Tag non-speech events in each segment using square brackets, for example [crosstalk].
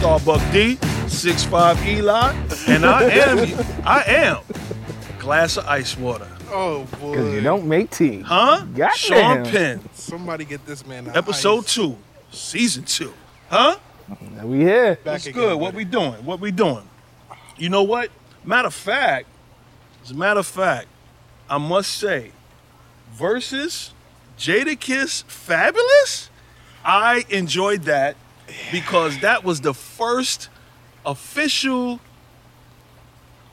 Starbuck D, 6'5 Eli, and I am, I am glass of ice water. Oh boy. Because you don't make tea. Huh? Goddamn. Sean Penn, Somebody get this man out. episode two, season two. Huh? We here. Back What's again, good? What we doing? What we doing? You know what? Matter of fact, as a matter of fact, I must say, Verzuz Jadakiss Fabolous, I enjoyed that because that was the first official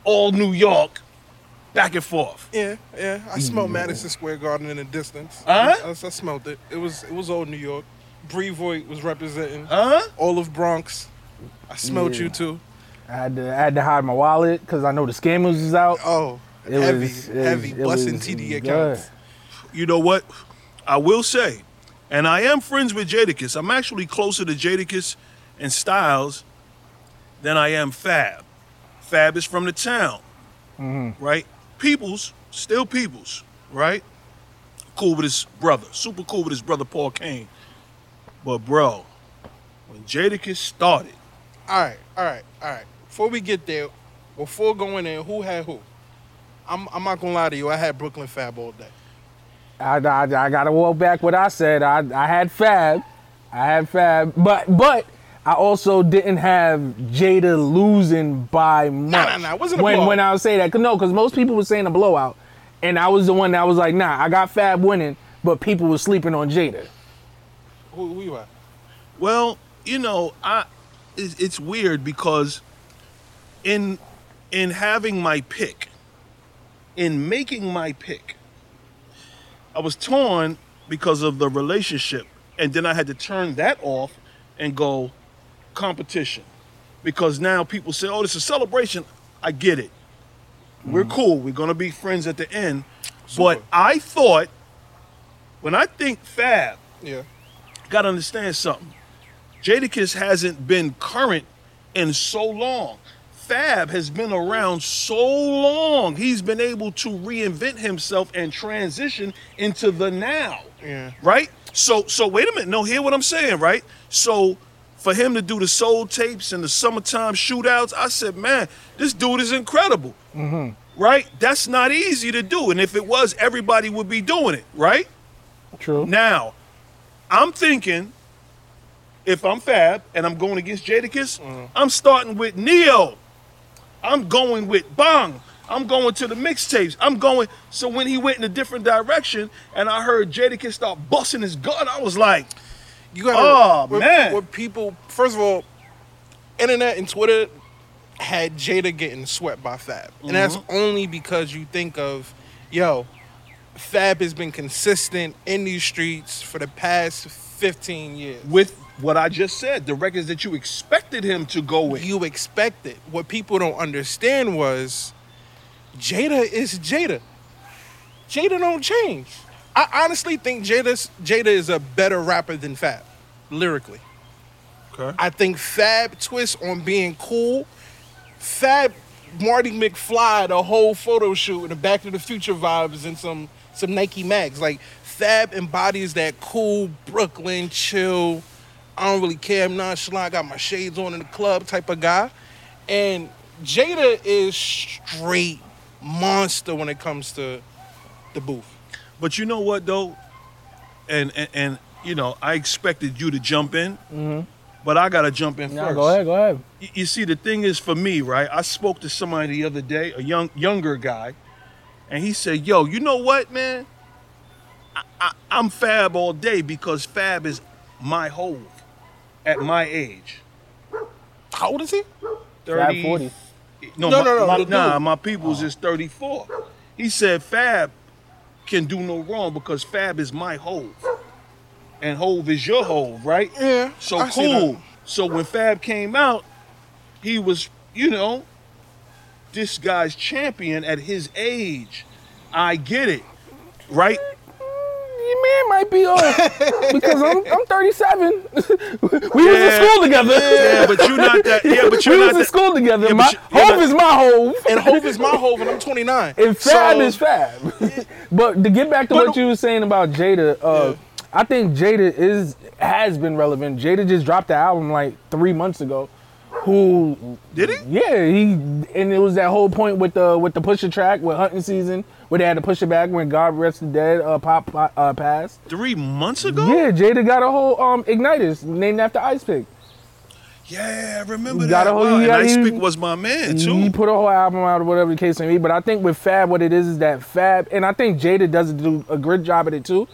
all New York back and forth. Yeah, yeah. I mm. smelled Madison Square Garden in the distance. Huh? I, I smelled it. It was it was old New York. Brevoort was representing. Huh? All of Bronx. I smelled Yeah. you too. I had to, I had to hide my wallet because I know the scammers was out. Oh, It heavy, was- it heavy, was- it busting was- TD it was accounts. you know what? I will say, and I am friends with Jadakiss. I'm actually closer to Jadakiss and Styles than I am Fab. Fab is from the town, mm-hmm. right? Peoples, still Peoples, right? Cool with his brother, super cool with his brother Paul Cain. But bro, when Jadakiss started, All right, all right, all right. Before we get there, before going in, who had who? I'm I'm not gonna lie to you. I had Brooklyn Fab all day. I, I, I gotta walk back what I said. I, I had Fab, I had Fab, but but I also didn't have Jada losing by much. nah, nah, it wasn't a when when I was saying that, cause no, because most people were saying a blowout, and I was the one that was like, nah, I got Fab winning, but people were sleeping on Jada. Who, who you at? Well, you know, I it's, it's weird because in in having my pick, in making my pick, I was torn because of the relationship, and then I had to turn that off and go competition because now people say, "Oh, this is a celebration." I get it. We're mm-hmm. cool. We're gonna be friends at the end. But I thought when I think Fab, Yeah. got to understand something. Jadakiss hasn't been current in so long. Fab has been around so long. He's been able to reinvent himself and transition into the now. Yeah. Right? So so wait a minute. No, hear what I'm saying, right? So for him to do the soul tapes and the summertime shootouts, I said, man, this dude is incredible. Mm-hmm. Right? That's not easy to do. And if it was, everybody would be doing it, right? True. Now, I'm thinking if I'm Fab and I'm going against Jadakiss, mm. I'm starting with Neo. I'm going with Bong. I'm going to the mixtapes. I'm going. So when he went in a different direction and I heard Jadakiss start busting his gun, I was like, You gotta, Oh, man. What people first of all, internet and Twitter had Jada getting swept by Fab, and that's Mm-hmm. only because you think of, yo, Fab has been consistent in these streets for the past fifteen years. with what I just said, the records that you expected him to go with. You expected. What people don't understand was, Jada is Jada. Jada don't change. I honestly think Jada's Jada is a better rapper than Fab, lyrically. okay. I think Fab twist on being cool. Fab Marty McFly, the whole photo shoot and the Back to the Future vibes and some some Nike mags. Like Fab embodies that cool Brooklyn chill. I don't really care. I'm nonchalant. I got my shades on in the club type of guy. And Jada is straight monster when it comes to the booth. But you know what though, and and, and you know I expected you to jump in, mm-hmm. but I gotta jump in Nah, first. go ahead, go ahead. Y- you see the thing is for me right i spoke to somebody the other day a young younger guy and he said yo you know what man I, I, i'm fab all day because fab is my hove at my age How old is he? 30 Fab 40. no, No, my, no, no, my- the nah my people's is 34 he said fab can do no wrong because fab is my hove and hove is your hove right Yeah. so I see that. cool. So when Fab came out, he was, you know, this guy's champion at his age. I get it, right? Your man might be off [laughs] because I'm, I'm 37. [laughs] we was in school together. Yeah, but you're not that. Yeah, but you're was not in that. school together. Yeah, my you- yeah, hove but- is my hove. And Hove is my Hove, and I'm 29. And Fab So- is Fab. [laughs] but to get back to But- what you were saying about Jada, uh, I think Jada is has been relevant. Jada just dropped the album like three months ago. who Did he? Yeah, he and it was that whole point with the with the Pusha track with hunting season where they had to push it back when God Rest the Dead uh, pop uh, passed. Three months ago? Yeah, Jada got a whole um Ignatius named after Ice Pick. Yeah, I remember You that. gotta hold- Wow, and Ice Pick was my man too. He put a whole album out or whatever the case may be. But I think with Fab, what it is is that Fab, and I think Jada does do a good job at it too.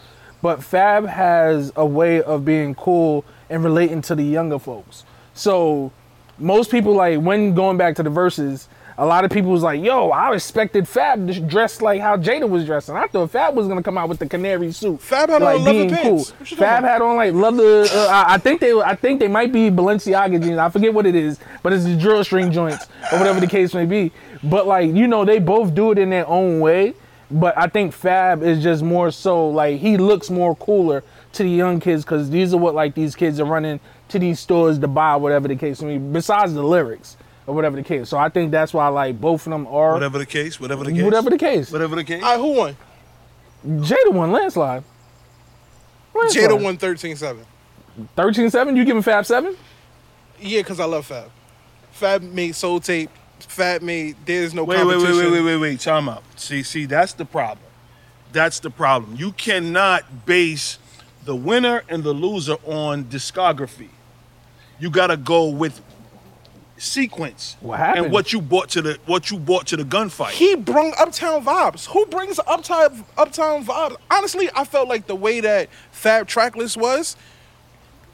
But Fab has a way of being cool and relating to the younger folks. So most people like when going back to the Verzuz, a lot of people was like, "Yo, I expected Fab to dress like how Jada was dressing. I thought Fab was gonna come out with the canary suit, Fab had on like leather being pants. You Fab had on like leather. Uh, I, I think they, I think they might be Balenciaga jeans. I forget what it is, but it's the drill string joints or whatever the case may be. But like you know, they both do it in their own way. But I think Fab is just more so like he looks more cooler to the young kids because these are what like these kids are running to these stores to buy whatever the case may be. Besides the lyrics or whatever the case. So I think that's why like both of them are Whatever the case, whatever the case. whatever the case. Whatever the case. All right, who won? Jada won landslide. Landslide. Jada won 13-7. 13-7. You giving Fab seven? Yeah, because I love Fab. Fab made Soul Tape. Fab made There's No Wait, wait, wait, wait, wait, wait, wait. Time out. See, see, that's the problem. That's the problem. You cannot base the winner and the loser on discography. You gotta go with sequence. What happened? And what you brought to the what you brought to the gunfight. He brung Uptown vibes. Who brings Uptown Uptown vibes? Honestly, I felt like the way that Fab Trackless was.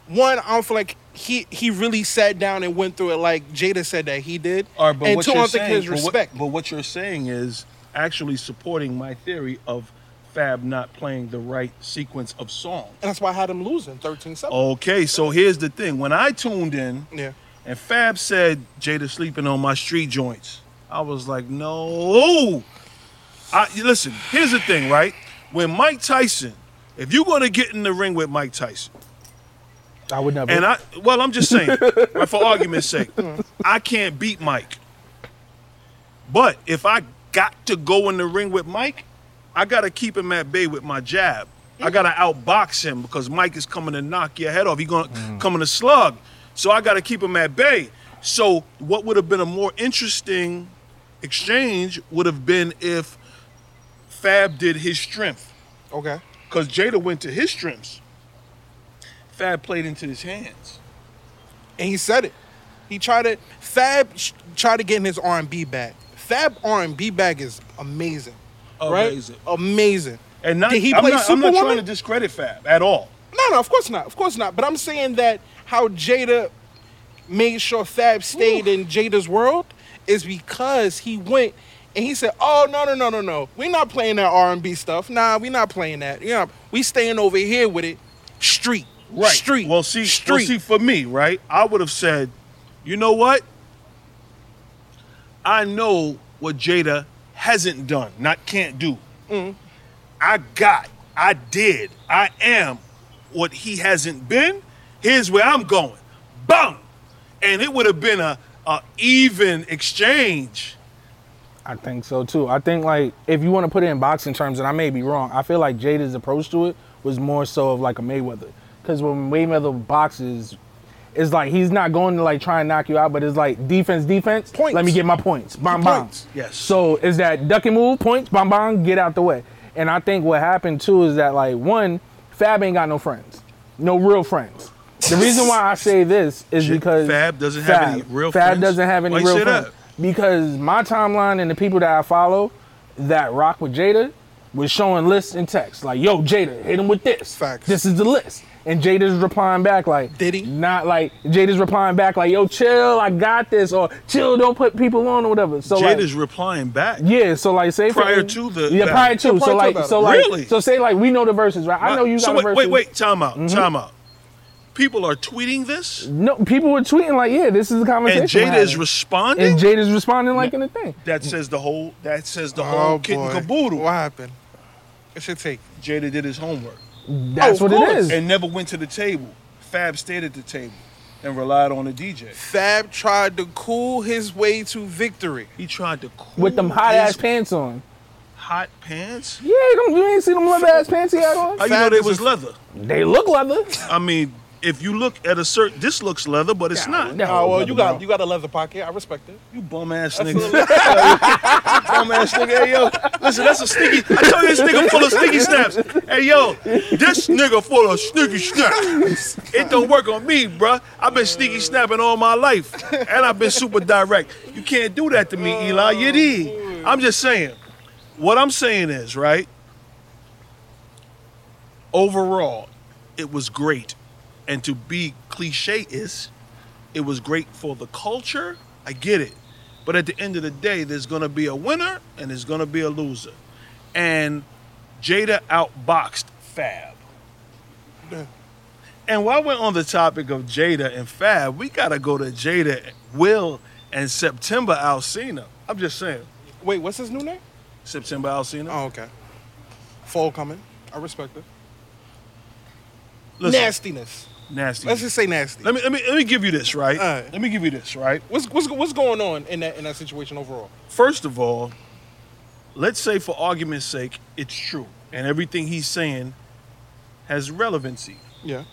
One, I don't feel like he he really sat down and went through it like Jada said that he did. All right, but and what two, you're don't think saying, his but what- But what, you're saying is actually supporting my theory of Fab not playing the right sequence of songs. and that's why I had him losing 13-7. Okay, so here's the thing. When I tuned in, Yeah. And Fab said Jada sleeping on my street joints. I was like, no. I listen, here's the thing, right? When Mike Tyson, if you're gonna get in the ring with Mike Tyson, I would never. and I well, I'm just saying, right, [laughs] for argument's sake, I can't beat Mike. But if I got to go in the ring with Mike, I gotta keep him at bay with my jab. I gotta outbox him because Mike is coming to knock your head off. He's gonna mm. coming to slug. So I gotta keep him at bay. So what would have been a more interesting exchange would have been if Fab did his strength. Okay. Because Jada went to his strengths. Fab played into his hands. And he said it. He tried to Fab tried to get in his R&B bag. Fab R&B bag is amazing. Amazing. Right? Amazing. And not, Did he I'm play not, I'm not trying to discredit Fab at all. No, no, of course not. Of course not. But I'm saying that how Jada made sure Fab stayed in Jada's world is because he went and he said, "Oh no, no, no, no, no. We're not playing that R&B stuff. Nah, we're not playing that. Yeah, we staying over here with it. Street, right? street. Well, see, well, street. see, for me, right, I would have said, you know what? I know what Jada hasn't done, not can't do. Mm-hmm. I got, I did, I am what he hasn't been. Here's where I'm going. Bang! And it would have been a, a even exchange. I think so too. I think like if you want to put it in boxing terms, and I may be wrong, I feel like Jada's approach to it was more so of like a Mayweather. Because when Mayweather boxes, it's like he's not going to like try and knock you out, but it's like defense, defense. Points. Let me get my points. Bam, bam. Yes. So is that duck and move points? Bam, bam. Get out the way. And I think what happened too is that like one, Fab ain't got no friends, no real friends. The reason why I say this is Shit, because Fab doesn't have any real Fab friends? doesn't have any Why real friends that? because my timeline and the people that I follow that rock with Jada was showing lists and text like, "Yo, Jada, hit him with this. Facts. This is the list." And Jada's replying back like, Did he? Not like Jada's replying back like, "Yo, chill, I got this," or "Chill, don't put people on" or whatever. So like, Jada's replying back. yeah, so like say for- Prior to the yeah prior to so like so like Really? so say like we know the verses right. I know you got so the wait, verses. wait, wait, time out, Mm-hmm. time out. People are tweeting this, No, people were tweeting like, "Yeah, this is the conversation." and we're Jada is responding. and Jada's responding like in a thing. that says the whole. That says the Oh whole kit and caboodle. What happened? It should take. Jada did his homework That's Oh, of what it course. is. and never went to the table. Fab stayed at the table and relied on the DJ. Fab tried to cool his way to victory. He tried to cool with them hot his ass pants on. Hot pants? Yeah, them, you ain't see them leather ass pants he had on? How you know Fab they was leather? They look leather. I mean, if you look at a certain, this looks leather, but it's not. no. Oh well, you got bro. you got a leather pocket. I respect it. You bum ass That's nigga. a- [laughs] bum ass nigga. Hey yo, listen, that's a sticky. I told you this nigga full of sticky snaps. Hey yo, this nigga full of sticky snaps. It don't work on me, bruh. I've been sneaky snapping all my life, and I've been super direct. You can't do that to me, Eli. You did. I'm just saying. What I'm saying is right. Overall, it was great, and to be cliche is, it was great for the culture. I get it. But at the end of the day, there's going to be a winner and there's going to be a loser. And Jada outboxed Fab. [laughs] And while we're on the topic of Jada and Fab, we got to go to Jada, Will, and September Alsina. I'm just saying. Wait, what's his new name? September Alsina. Oh, okay. Fall coming. I respect it. Listen, Nastiness. Nasty. Let's just say nasty. let me let me let me give you this, right? Alright. Let me give you this, right? What's what's what's going on in that in that situation overall? First of all, let's say for argument's sake, it's true, and everything he's saying has relevancy. Yeah.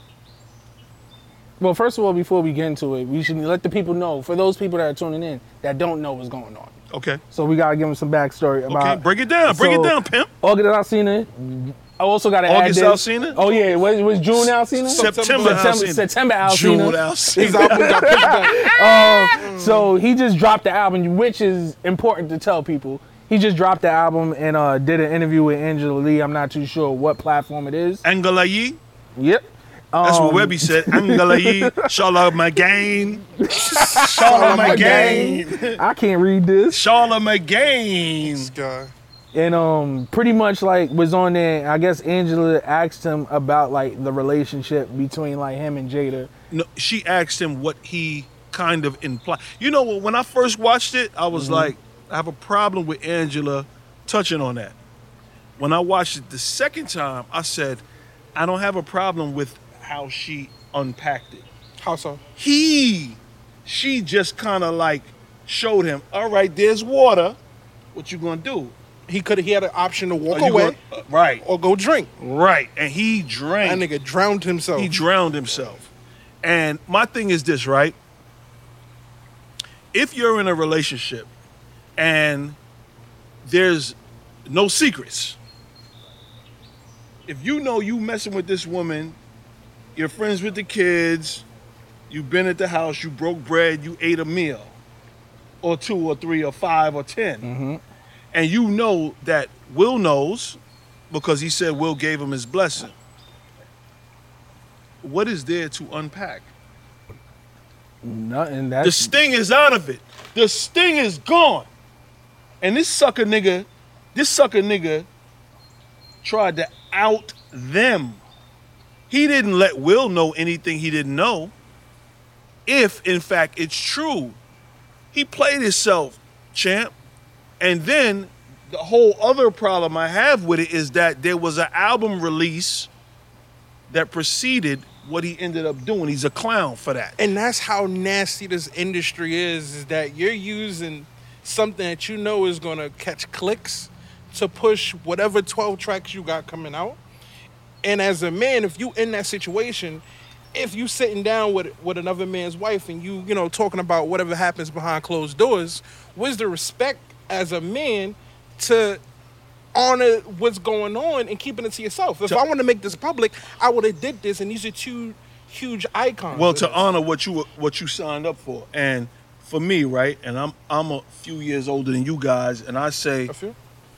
Well, first of all, before we get into it, we should let the people know. For those people that are tuning in that don't know what's going on, Okay. so we gotta give them some backstory Okay. about. Break it down. Break so- it down, pimp. August Alsina. I also got to add August this. Alsina? Oh yeah, was, was June Alsina? September September, Alsina. September Alsina. June His Alsina. album got pushed back. So he just dropped the album, which is important to tell people. He just dropped the album and uh, did an interview with Angela Lee. I'm not too sure what platform it is. Angela Yee. Yep. That's what Um, Webby said. Angela Yee. [laughs] Charlamagne. Charlamagne. I can't read this. Charlamagne. This guy. And um, pretty much like was on there. I guess Angela asked him about like the relationship between like him and Jada. No, she asked him what he kind of implied. You know, when I first watched it, I was like, I have a problem with Angela touching on that. When I watched it the second time, I said, I don't have a problem with how she unpacked it. How so? He, she just kind of like showed him, all right, there's water. What you gonna do? He could he had an option to walk Are you away gonna- uh, right, or go drink. right. And he That drank. nigga drowned himself. He drowned himself. And my thing is this, right? If you're in a relationship and there's no secrets, if you know you messing with this woman, you're friends with the kids, you've been at the house, you broke bread, you ate a meal, or two or three or five or 10 and you know that Will knows because he said Will gave him his blessing what is there to unpack? Nothing. The sting is out of it. The sting is gone. And this sucker nigga, this sucker nigga tried to out them. He didn't let Will know anything he didn't know. If in fact it's true, he played himself, champ. And then the whole other problem I have with it is that there was an album release that preceded what he ended up doing. He's a clown for that. and that's how nasty this industry is is that you're using something that you know is to catch clicks to push whatever 12 tracks you got coming out and as a man if you in that situation if you sitting down with with another man's wife and you you know talking about whatever happens behind closed doors where's the respect as a man to honor what's going on and keeping it to yourself if To- i want to make this public i would have did this and these are two huge icons Well, to honor what you what you signed up for, and for me, right, and I'm I'm a few years older than you guys, and I say A few?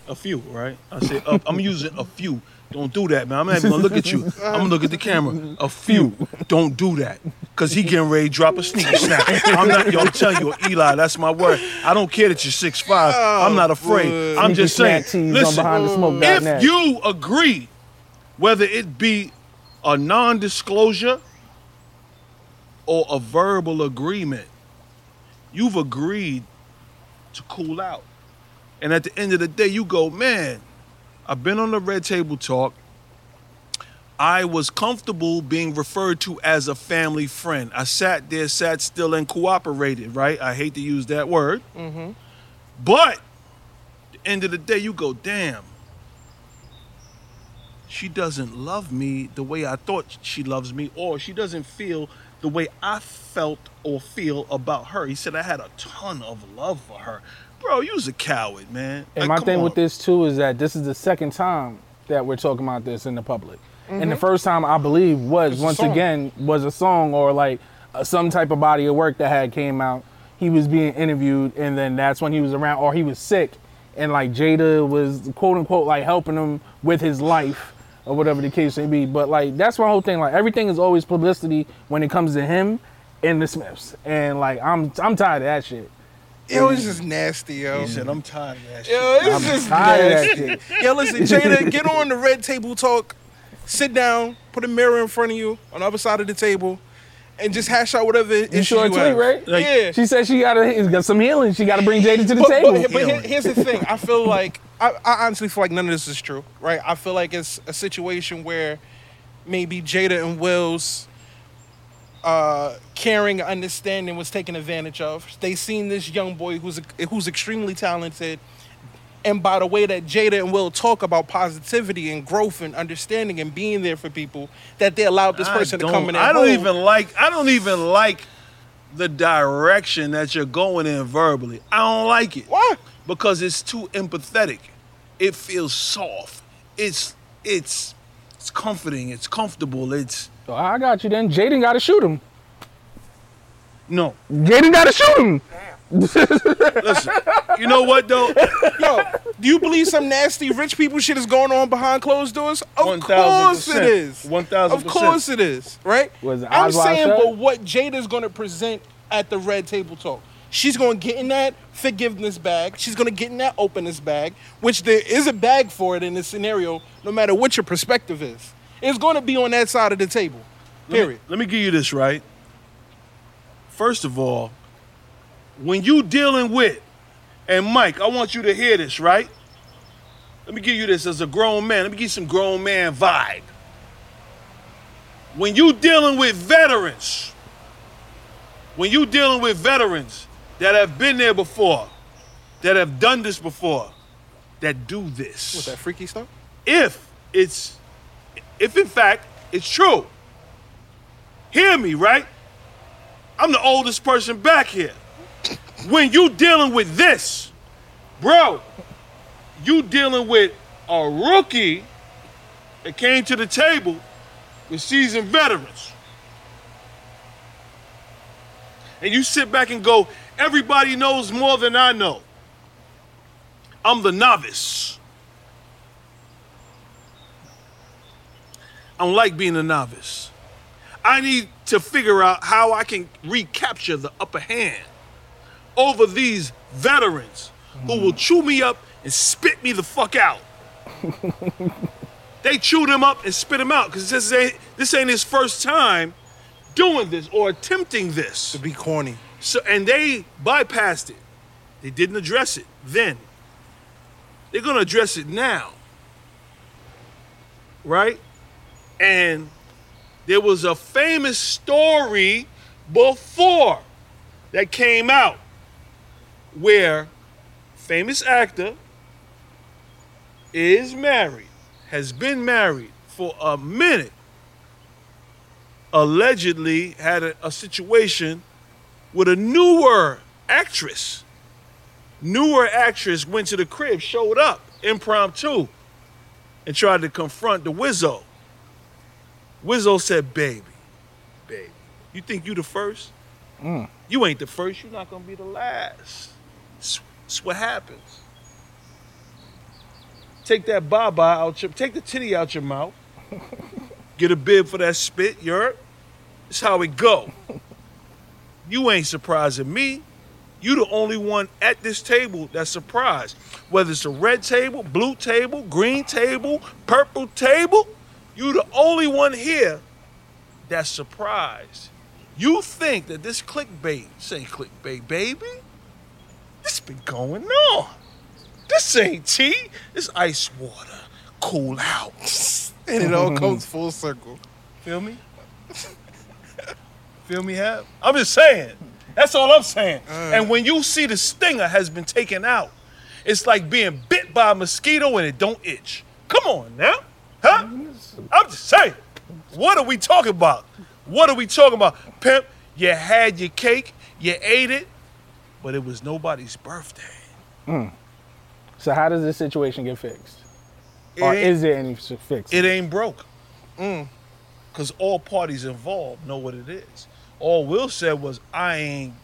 a few, right? I say up, I'm using a few. Don't do that, man. I'm not even gonna look at you. I'm gonna look at the camera. A few. Don't do that. Cause he getting ready to drop a sneaky snap. I'm not, I'm telling you, Eli, that's my word. I don't care that you're six five. I'm not afraid. I'm just saying. Sneaky snack tees Listen, if you agree, whether it be a non-disclosure or a verbal agreement, you've agreed to cool out. And at the end of the day, you go, man, I've been on the red table talk. I was comfortable being referred to as a family friend. I sat there, sat still, and cooperated, right? I hate to use that word. Mm-hmm. But at the end of the day, you go, damn. she doesn't love me the way I thought she loves me, or she doesn't feel the way I felt or feel about her. He said I had a ton of love for her. Bro, you was a coward, man. And Like, my thing on. with this too is that this is the second time that we're talking about this in the public. And the first time I believe was It's once again was a song or like uh, some type of body of work that had came out. He was being interviewed, and then that's when he was around, or he was sick, and like Jada was quote unquote like helping him with his life or whatever the case may be. But like that's my whole thing. Like everything is always publicity when it comes to him and the Smiths, and like I'm I'm tired of that shit. Yo, was just nasty, yo. He said, I'm tired of that shit. Yo, it's I'm just tired of that nasty. shit. Yo, listen, Jada, [laughs] get on the red table talk. Sit down, put a mirror in front of you on the other side of the table, and just hash out whatever You issue a you tweet, have. right? Like- yeah. She said she got got some healing. She got to bring Jada to the but, table. But, but here- here's the thing. I feel like I, I honestly feel like none of this is true, right? I feel like it's a situation where maybe Jada and Will's uh, caring, understanding was taken advantage of. They seen this young boy who's who's extremely talented, and by the way that Jada and Will talk about positivity and growth and understanding and being there for people, that they allowed this person to come in. I don't hold. even like. I don't even like the direction that you're going in verbally. I don't like it. Why? Because it's too empathetic. It feels soft. It's it's it's comforting. It's comfortable. It's So I got you then. Jaden got to shoot him. no. Jaden got to shoot him. [laughs] Listen. you know what though? Yo, do you believe some nasty rich people shit is going on behind closed doors? Of 1000%. course it is. 1000%. Of course it is. Right? Was I'm saying, but what Jada's gonna present at the red table talk. She's gonna get in that forgiveness bag. She's gonna get in that openness bag, which there is a bag for it in this scenario, no matter what your perspective is. It's gonna be on that side of the table. Let me- Period. Let me, give you this right. First of all, when you dealing with, and Mike, I want you to hear this, right? Let me give you this as a grown man. Let me give you some grown man vibe. When you dealing with veterans, when you dealing with veterans that have been there before, that have done this before, that do this. With that freaky stuff? if it's if in fact it's true. Hear me right? I'm the oldest person back here. [coughs] When you dealing with this bro you dealing with a rookie that came to the table with seasoned veterans. And you sit back and go everybody knows more than i know i'm the novice I don't like being a novice. I need to figure out how I can recapture the upper hand over these veterans who will mm. chew me up and spit me the fuck out. [laughs] they chewed him up and spit him out because this ain't this ain't his first time doing this or attempting this. To be corny. So and they bypassed it. They didn't address it then. They're gonna address it now. Right? And there was a famous story before that came out where famous actor is married, has been married for a minute, allegedly had a, a situation with a newer actress. Newer actress went to the crib, showed up impromptu, and tried to confront the Wizzo. Wizzo said, "Baby, baby, you think you the first? Mm. You ain't the first. You're not gonna be the last. It's, that's what happens. Take that baba out your, take the titty out your mouth. [laughs] Get a bib for that spit. You're. That's how it go. [laughs] You ain't surprising me. You the only one at this table that's surprised. Whether it's a red table, blue table, green table, purple table, you the only one here that's surprised. You think that this clickbait, say clickbait, baby, this been going on. This ain't tea. This ice water. Cool out. [laughs] And it all [laughs] comes full circle. Feel me? Feel me, Hap? I'm just saying. That's all I'm saying. Uh. and when you see the stinger has been taken out, it's like being bit by a mosquito and it don't itch. Come on now. Huh? I'm just saying. What are we talking about? What are we talking about? Pimp, you had your cake, you ate it, but it was nobody's birthday. Hmm. So how does this situation get fixed? Or It ain't- is there any fix? It ain't broke. Mm. Because all parties involved know what it is. All Will said was, I ain't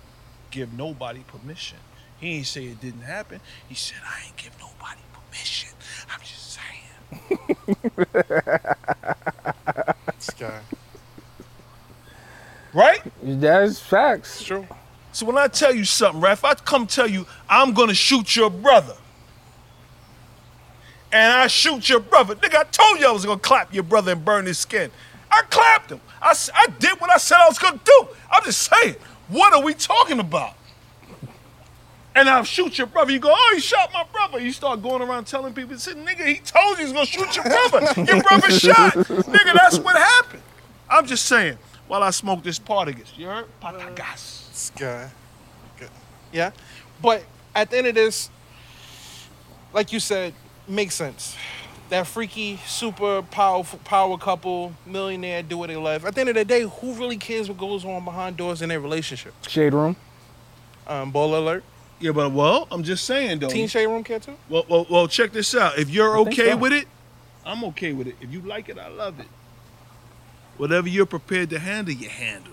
give nobody permission. He ain't say it didn't happen. He said, I ain't give nobody permission. I'm just saying. [laughs] This guy. Right? That's It's facts. true. So when I tell you something, right? If I come tell you I'm gonna shoot your brother, and I shoot your brother, nigga, I told you I was gonna clap your brother and burn his skin. I clapped him. I did what I said I was gonna do. I'm just saying, what are we talking about? And I'll shoot your brother. You go, oh, he shot my brother. You start going around telling people, say, nigga, he told you he was gonna shoot your brother. Your brother [laughs] shot. nigga, that's what happened. I'm just saying, while I smoke this Partagas, you heard? Patagas. This guy. Good. Yeah. But at the end of this, like you said, makes sense. That freaky, super powerful power couple, millionaire, do what they love. At the end of the day, who really cares what goes on behind doors in their relationship? Shade room. Um, ball alert. Yeah, but well, I'm just saying though. Teen Shade Room care too? Well, well, well, check this out. If you're I okay so. with it, I'm okay with it. If you like it, I love it. Whatever you're prepared to handle, you handle.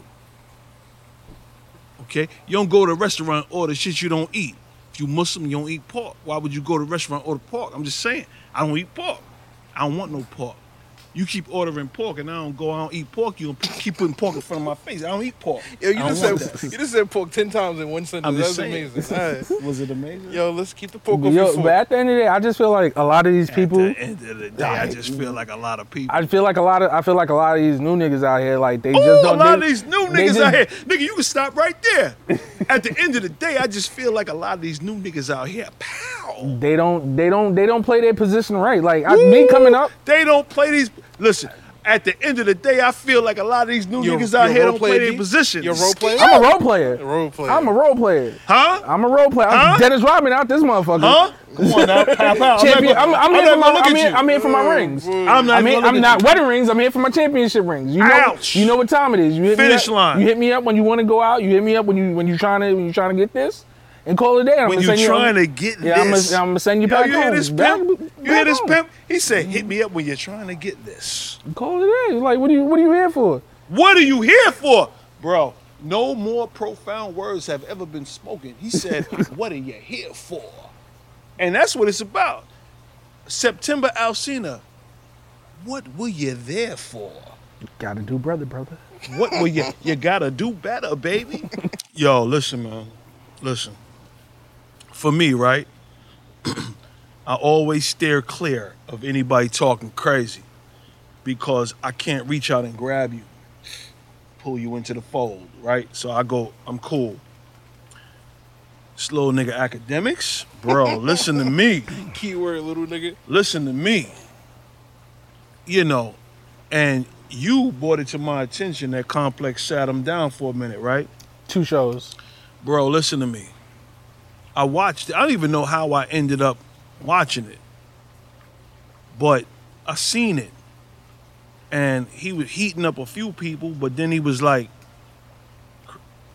Okay? You don't go to a restaurant and order shit you don't eat. If you Muslim, you don't eat pork. Why would you go to a restaurant and order pork? I'm just saying. I don't eat pork. I don't want no pork. You keep ordering pork and I don't go, I don't eat pork. You keep putting pork in front of my face. I don't eat pork. Yo, you just don't said you just said pork ten times in one sentence. That was saying. amazing. All right. [laughs] Was it amazing? Yo, let's keep the pork off your Yo, but at the end of the day, I just feel like a lot of these people. At the end of the day, I Like- just feel like a lot of people. I feel like a lot of I feel like a lot of these new niggas out here like they Oh, just a don't. A lot they- of these new niggas just- out here. Nigga, you can stop right there. At the end of the day, I just feel like a lot of these new niggas out here, pow. They don't they don't they don't play their position right. Like I, me coming up, They don't play these. Listen, at the end of the day, I feel like a lot of these new You a- niggas out you a here role don't player, play their D? positions. You a role player? I'm a role player. role player. I'm a role player. Huh? I'm a role player. I'm Huh? Dennis Rodman out this motherfucker. Huh? Come on now, pop out. Champion. I'm, I'm, here for my, gonna I'm, at here. I'm here for my rings. I'm not. I mean, gonna I'm look not you. wedding rings. I'm here for my championship rings. You know, Ouch. you know what time it is. You hit Finish me up, line. You hit me up when you want to go out. You hit me up when you when you trying to when you trying to get this, and call it a day. I'm When gonna you send you trying to get yeah, I'm this. I'm gonna send you Yo, back you home. hear this Back- pimp? You hear this home. pimp? He said, "Hit me up when you're trying to get this." Call it a day. Like, what are you what are you here for? What are you here for, bro? No more profound words have ever been spoken. He said, [laughs] "What are you here for?" And that's what it's about. September Alsina. What were you there for? You gotta do, brother, brother. What were you? You gotta do better, baby. [laughs] Yo, listen, man. Listen. For me, right? [clears throat] I always steer clear of anybody talking crazy because I can't reach out and grab you, pull you into the fold, right? So I go, I'm cool. This little nigga Akademiks, bro, [laughs] listen to me Keyword, little nigga. listen to me. You know, and you brought it to my attention that Complex sat him down for a minute, right? Two shows. Bro, listen to me. I watched it. I don't even know how I ended up watching it. But I seen it. And he was heating up a few people, but then he was like,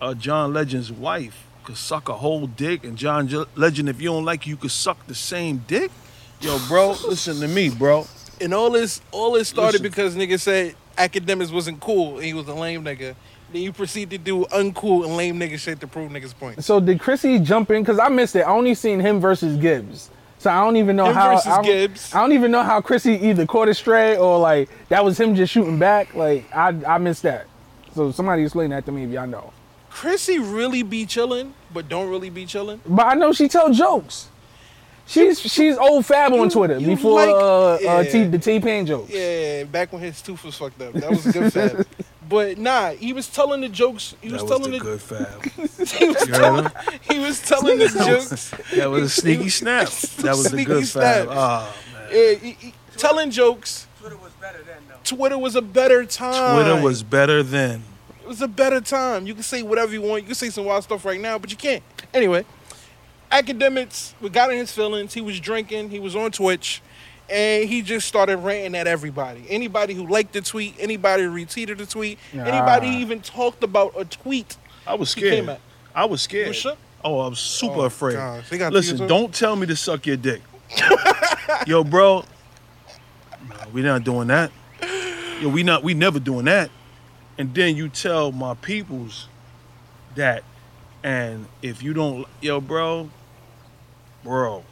uh, John Legend's wife could suck a whole dick, and John J- Legend, if you don't like, you could suck the same dick. Yo, bro, listen to me, bro. And all this, all this started Listen. because nigga said Akademiks wasn't cool and he was a lame nigga. Then you proceed to do uncool and lame nigga shit to prove niggas point. So did Chrissy jump in? Because I missed it. I only seen him versus Gibbs. So I don't even know Him how. versus I don't, Gibbs. I don't even know how Chrissy either caught it straight or like that was him just shooting back. Like I I missed that. So somebody explain that to me if y'all know. Chrissy really be chilling, but don't really be chilling. But I know she tell jokes. She's she's old fab on Twitter you before like- uh, uh. T, the T Pain jokes. Yeah, back when his tooth was fucked up. That was a good fab. [laughs] But nah, he was telling the jokes. He was, That was telling the the, good fab. [laughs] he was You heard him? he was telling the jokes. That was a sneaky snap. [laughs] That was the Sneaky good snap. fab. Oh, man. Yeah, he- he- telling jokes. Twitter was better then, though. Twitter was a better time. Twitter was better then. It was a better time. You can say whatever you want. You can say some wild stuff right now, but you can't. Anyway, Akademiks, we got in his feelings. He was drinking. He was on Twitch, and he just started ranting at everybody. Anybody who liked the tweet, anybody who retweeted the tweet, Nah. anybody even talked about a tweet. I was scared. I was scared. Oh, I was super Oh, afraid. Listen, don't tell me to suck your dick. [laughs] Yo, bro. No, we not doing that. Yo, we not we never doing that. And then you tell my peoples that and if you don't yo, bro, bro,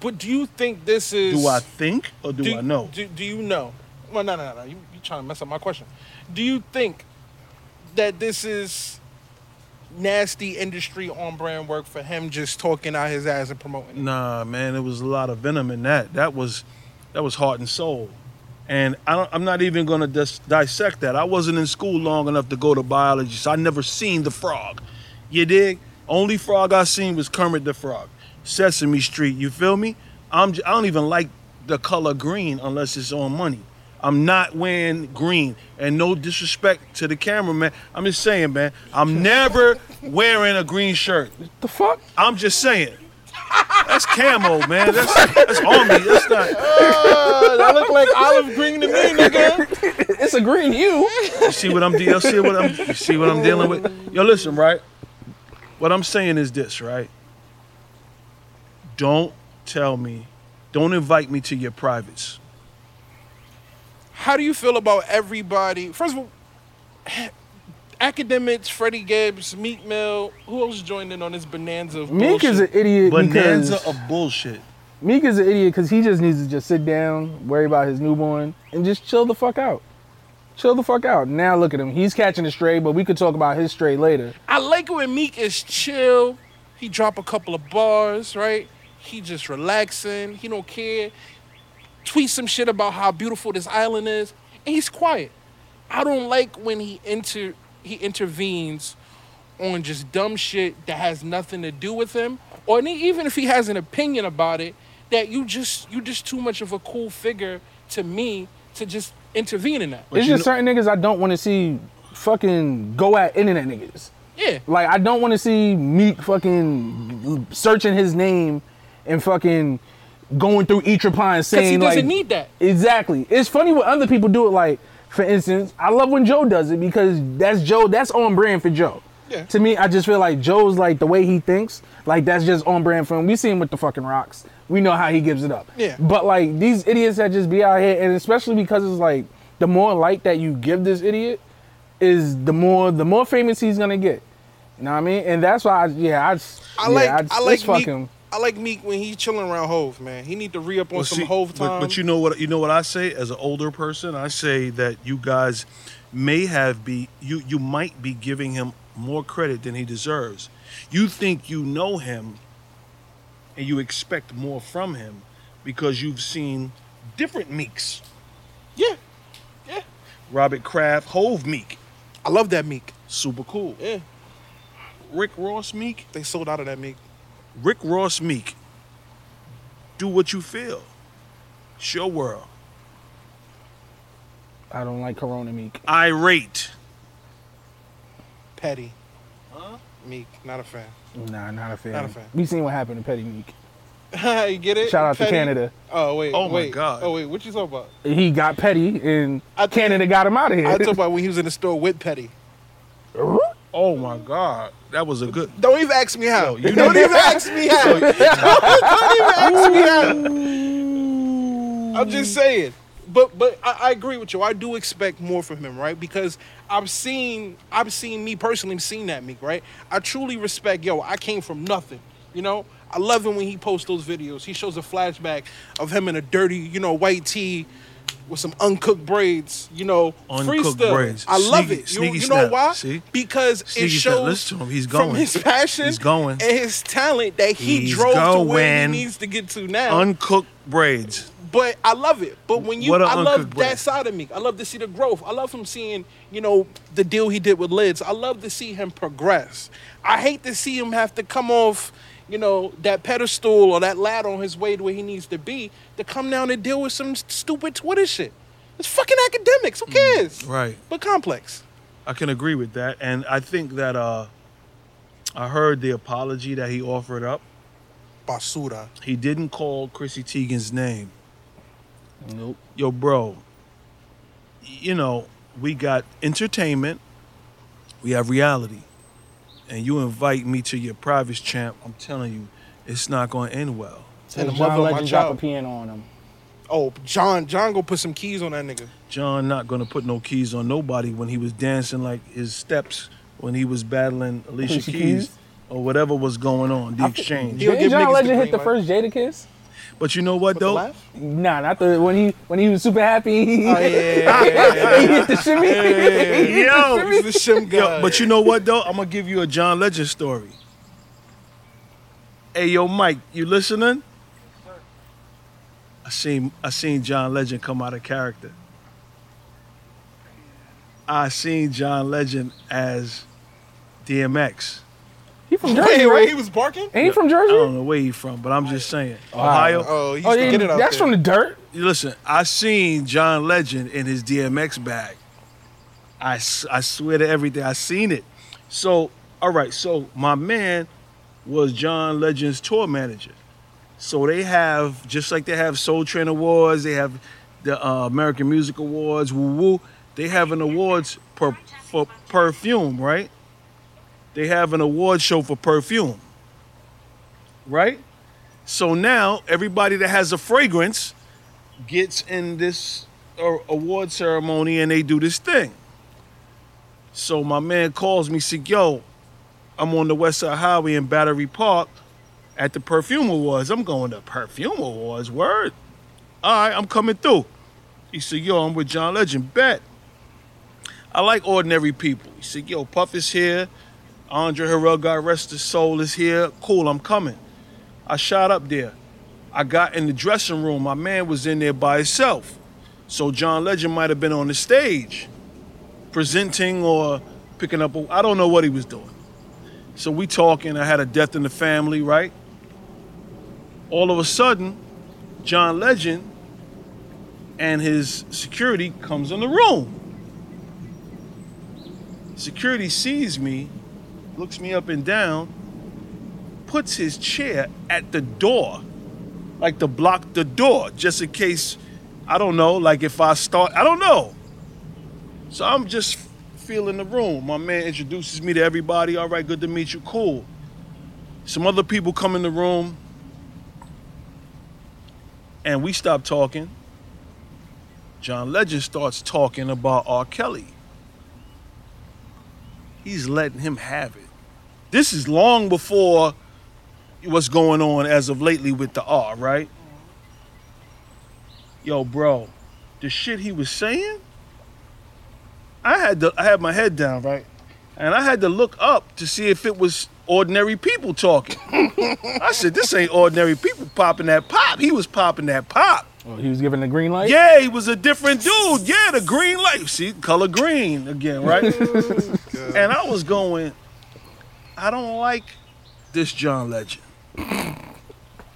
But do you think this is? do I think or do, I know? Do, do you know? Well, no, no, no. You you trying to mess up my question? Do you think that this is nasty industry on brand work for him just talking out his ass and promoting? it? Nah, man, it was a lot of venom in that. That was that was heart and soul. And I don't, I'm not even gonna dis- dissect that. I wasn't in school long enough to go to biology, so I never seen the frog. You dig? Only frog I seen was Kermit the Frog, Sesame Street. You feel me? I'm j- I don't even like the color green unless it's on money. I'm not wearing green, and no disrespect to the cameraman. I'm just saying, man. I'm never wearing a green shirt. The fuck? I'm just saying. That's camo, [laughs] man. That's that's army. That's not. [laughs] Uh, that look like olive green to me, [laughs] nigga. It's a green hue. You see what I'm dealing? You see what I'm? You see what I'm dealing with? Yo, listen, right? What I'm saying is this, right? Don't tell me. Don't invite me to your privates. How do you feel about everybody? First of all, Akademiks, Freddie Gibbs, Meek Mill. Who else joined in on this bonanza of Meek is an bullshit? idiot Bonanza because of bullshit. Meek is an idiot because he just needs to just sit down, worry about his newborn, and just chill the fuck out. Chill the fuck out. Now look at him. He's catching a stray, but we could talk about his stray later. I like it when Meek is chill. He drop a couple of bars, right? He just relaxing. He don't care. Tweet some shit about how beautiful this island is, and he's quiet. I don't like when he inter he intervenes on just dumb shit that has nothing to do with him, or even if he has an opinion about it, that you just you just too much of a cool figure to me to just intervene in that. But it's just know- certain niggas I don't want to see fucking go at internet niggas. Yeah, Like I don't want to see Meek fucking searching his name and fucking going through each reply and because saying he doesn't like need that. Exactly. It's funny when other people do it. Like, for instance, I love when Joe does it because that's Joe. That's on brand for Joe. Yeah. To me, I just feel like Joe's like the way he thinks. Like that's just on brand for him. We see him with the fucking rocks. We know how he gives it up. Yeah. But like these idiots that just be out here, and especially because it's like the more light that you give this idiot, is the more the more famous he's gonna get. You know what I mean? And that's why, I, yeah, I, just- I yeah, like I, just- I let's like fuck Meek. him. I like Meek when he's chilling around Hove, man. He need to re up on Well, some see, Hove time. But, but you know what? You know what I say as an older person. I say that you guys may have be you you might be giving him more credit than he deserves. You think you know him, and you expect more from him because you've seen different Meeks. yeah, yeah. Robert Kraft, Hove Meek, I love that Meek. super cool. Yeah, Rick Ross Meek, they sold out of that Meek. Rick Ross Meek. Do what you feel. It's your world. I don't like Corona Meek. Irate. Petty. Huh? Meek, not a fan. Nah, not a fan. Not a fan. We seen what happened to Petty Meek. [laughs] you get it? Shout out to Canada. Oh wait. Oh, my wait. God. Oh wait. What you talking about? he got petty and I Canada got him out of here. I talk about when he was in the store with Petty. [laughs] Oh my God, that was a good. Don't even ask me how. Yo, you Don't even ask me how. [laughs] Don't even ask me how. I'm just saying. But but I, I agree with you. I do expect more from him, right? Because I've seen I've seen me personally seen that Meek, right? I truly respect. Yo, I came from nothing. You know, I love him when he posts those videos. He shows a flashback of him in a dirty, you know, white tee with some uncooked braids. You know, Uncooked freestyle. braids. I love Sneaky- it. You, you know snap. why? See? Because it Sneaky snap. shows Listen to him. He's from going. his passion He's going. and his talent that he He's drove to where he needs to get to now. Uncooked braids. but I love it. But when you, I love uncooked that side of me. I love to see the growth. I love him seeing, you know, the deal he did with Lids. I love to see him progress. I hate to see him have to come off, you know, that pedestal or that ladder on his way to where he needs to be to come down and deal with some stupid Twitter shit. It's fucking Akademiks. Who cares? Mm, Right. But complex. I can agree with that, and I think that uh, I heard the apology that he offered up, basura. He didn't call Chrissy Teigen's name. Nope. Yo, bro, you know, we got entertainment, we have reality. And you invite me to your private champ, I'm telling you, it's not going to end well. And the John mother Legend drop a piano on him. Oh, John, John go put some keys on that nigga. John not going to put no keys on nobody when he was dancing like his steps when he was battling Alicia, Alicia Keys, Keys? or whatever was going on, the exchange. Didn't John Legend hit the first Jada kiss? But you know what With though? laugh? Nah, not the when he when he was super happy. Oh, yeah, yeah, yeah, he hit the shimmy. He hit the shimmy. He's the shim guy. Yo, but you know what though? I'm gonna give you a John Legend story. Hey, yo, Mike, you listening? I seen I seen John Legend come out of character. I seen John Legend as DMX. He from Jersey, wait, right? wait, he was barking? Ain't he from Jersey? I don't know where he from, but I'm just saying. Ohio. Oh, he used Oh, yeah, get out that's there. from the dirt. Listen, I seen John Legend in his DMX bag. I, s- I swear to everything, I seen it. So, all right, so my man was John Legend's tour manager. So they have, just like they have Soul Train Awards, they have the uh, American Music Awards, woo woo. They have an awards per, for perfume, right? They have an award show for perfume, right? So now everybody that has a fragrance gets in this uh, award ceremony and they do this thing. So my man calls me, said, "Yo, I'm on the West Side Highway in Battery Park at the Perfume Awards. I'm going to Perfume Awards. Word. All right, I'm coming through." He said, "Yo, I'm with John Legend. Bet. I like ordinary people." He said, "Yo, Puff is here. Andre Harrell, God rest his soul, is here. Cool, I'm coming." I shot up there. I got in the dressing room. My man was in there by himself. So John Legend might have been on the stage presenting or picking up a, I don't know what he was doing. So we talking, I had a death in the family, right? All of a sudden, John Legend and his security comes in the room. Security sees me, looks me up and down, puts his chair at the door, like to block the door, just in case, I don't know, like if I start, I don't know. So I'm just feeling the room. My man introduces me to everybody. All right, good to meet you. Cool. Some other people come in the room, and we stop talking. John Legend starts talking about R. Kelly. He's letting him have it. This is long before what's going on as of lately with the R, right? Yo, bro, the shit he was saying, I had to I had my head down, right? And I had to look up to see if it was ordinary people talking. I said, this ain't ordinary people popping that pop. He was popping that pop. Oh, he was giving the green light. Yeah, he was a different dude. Yeah, the green light. See, color green again, right? [laughs] and I was going, I don't like this John Legend.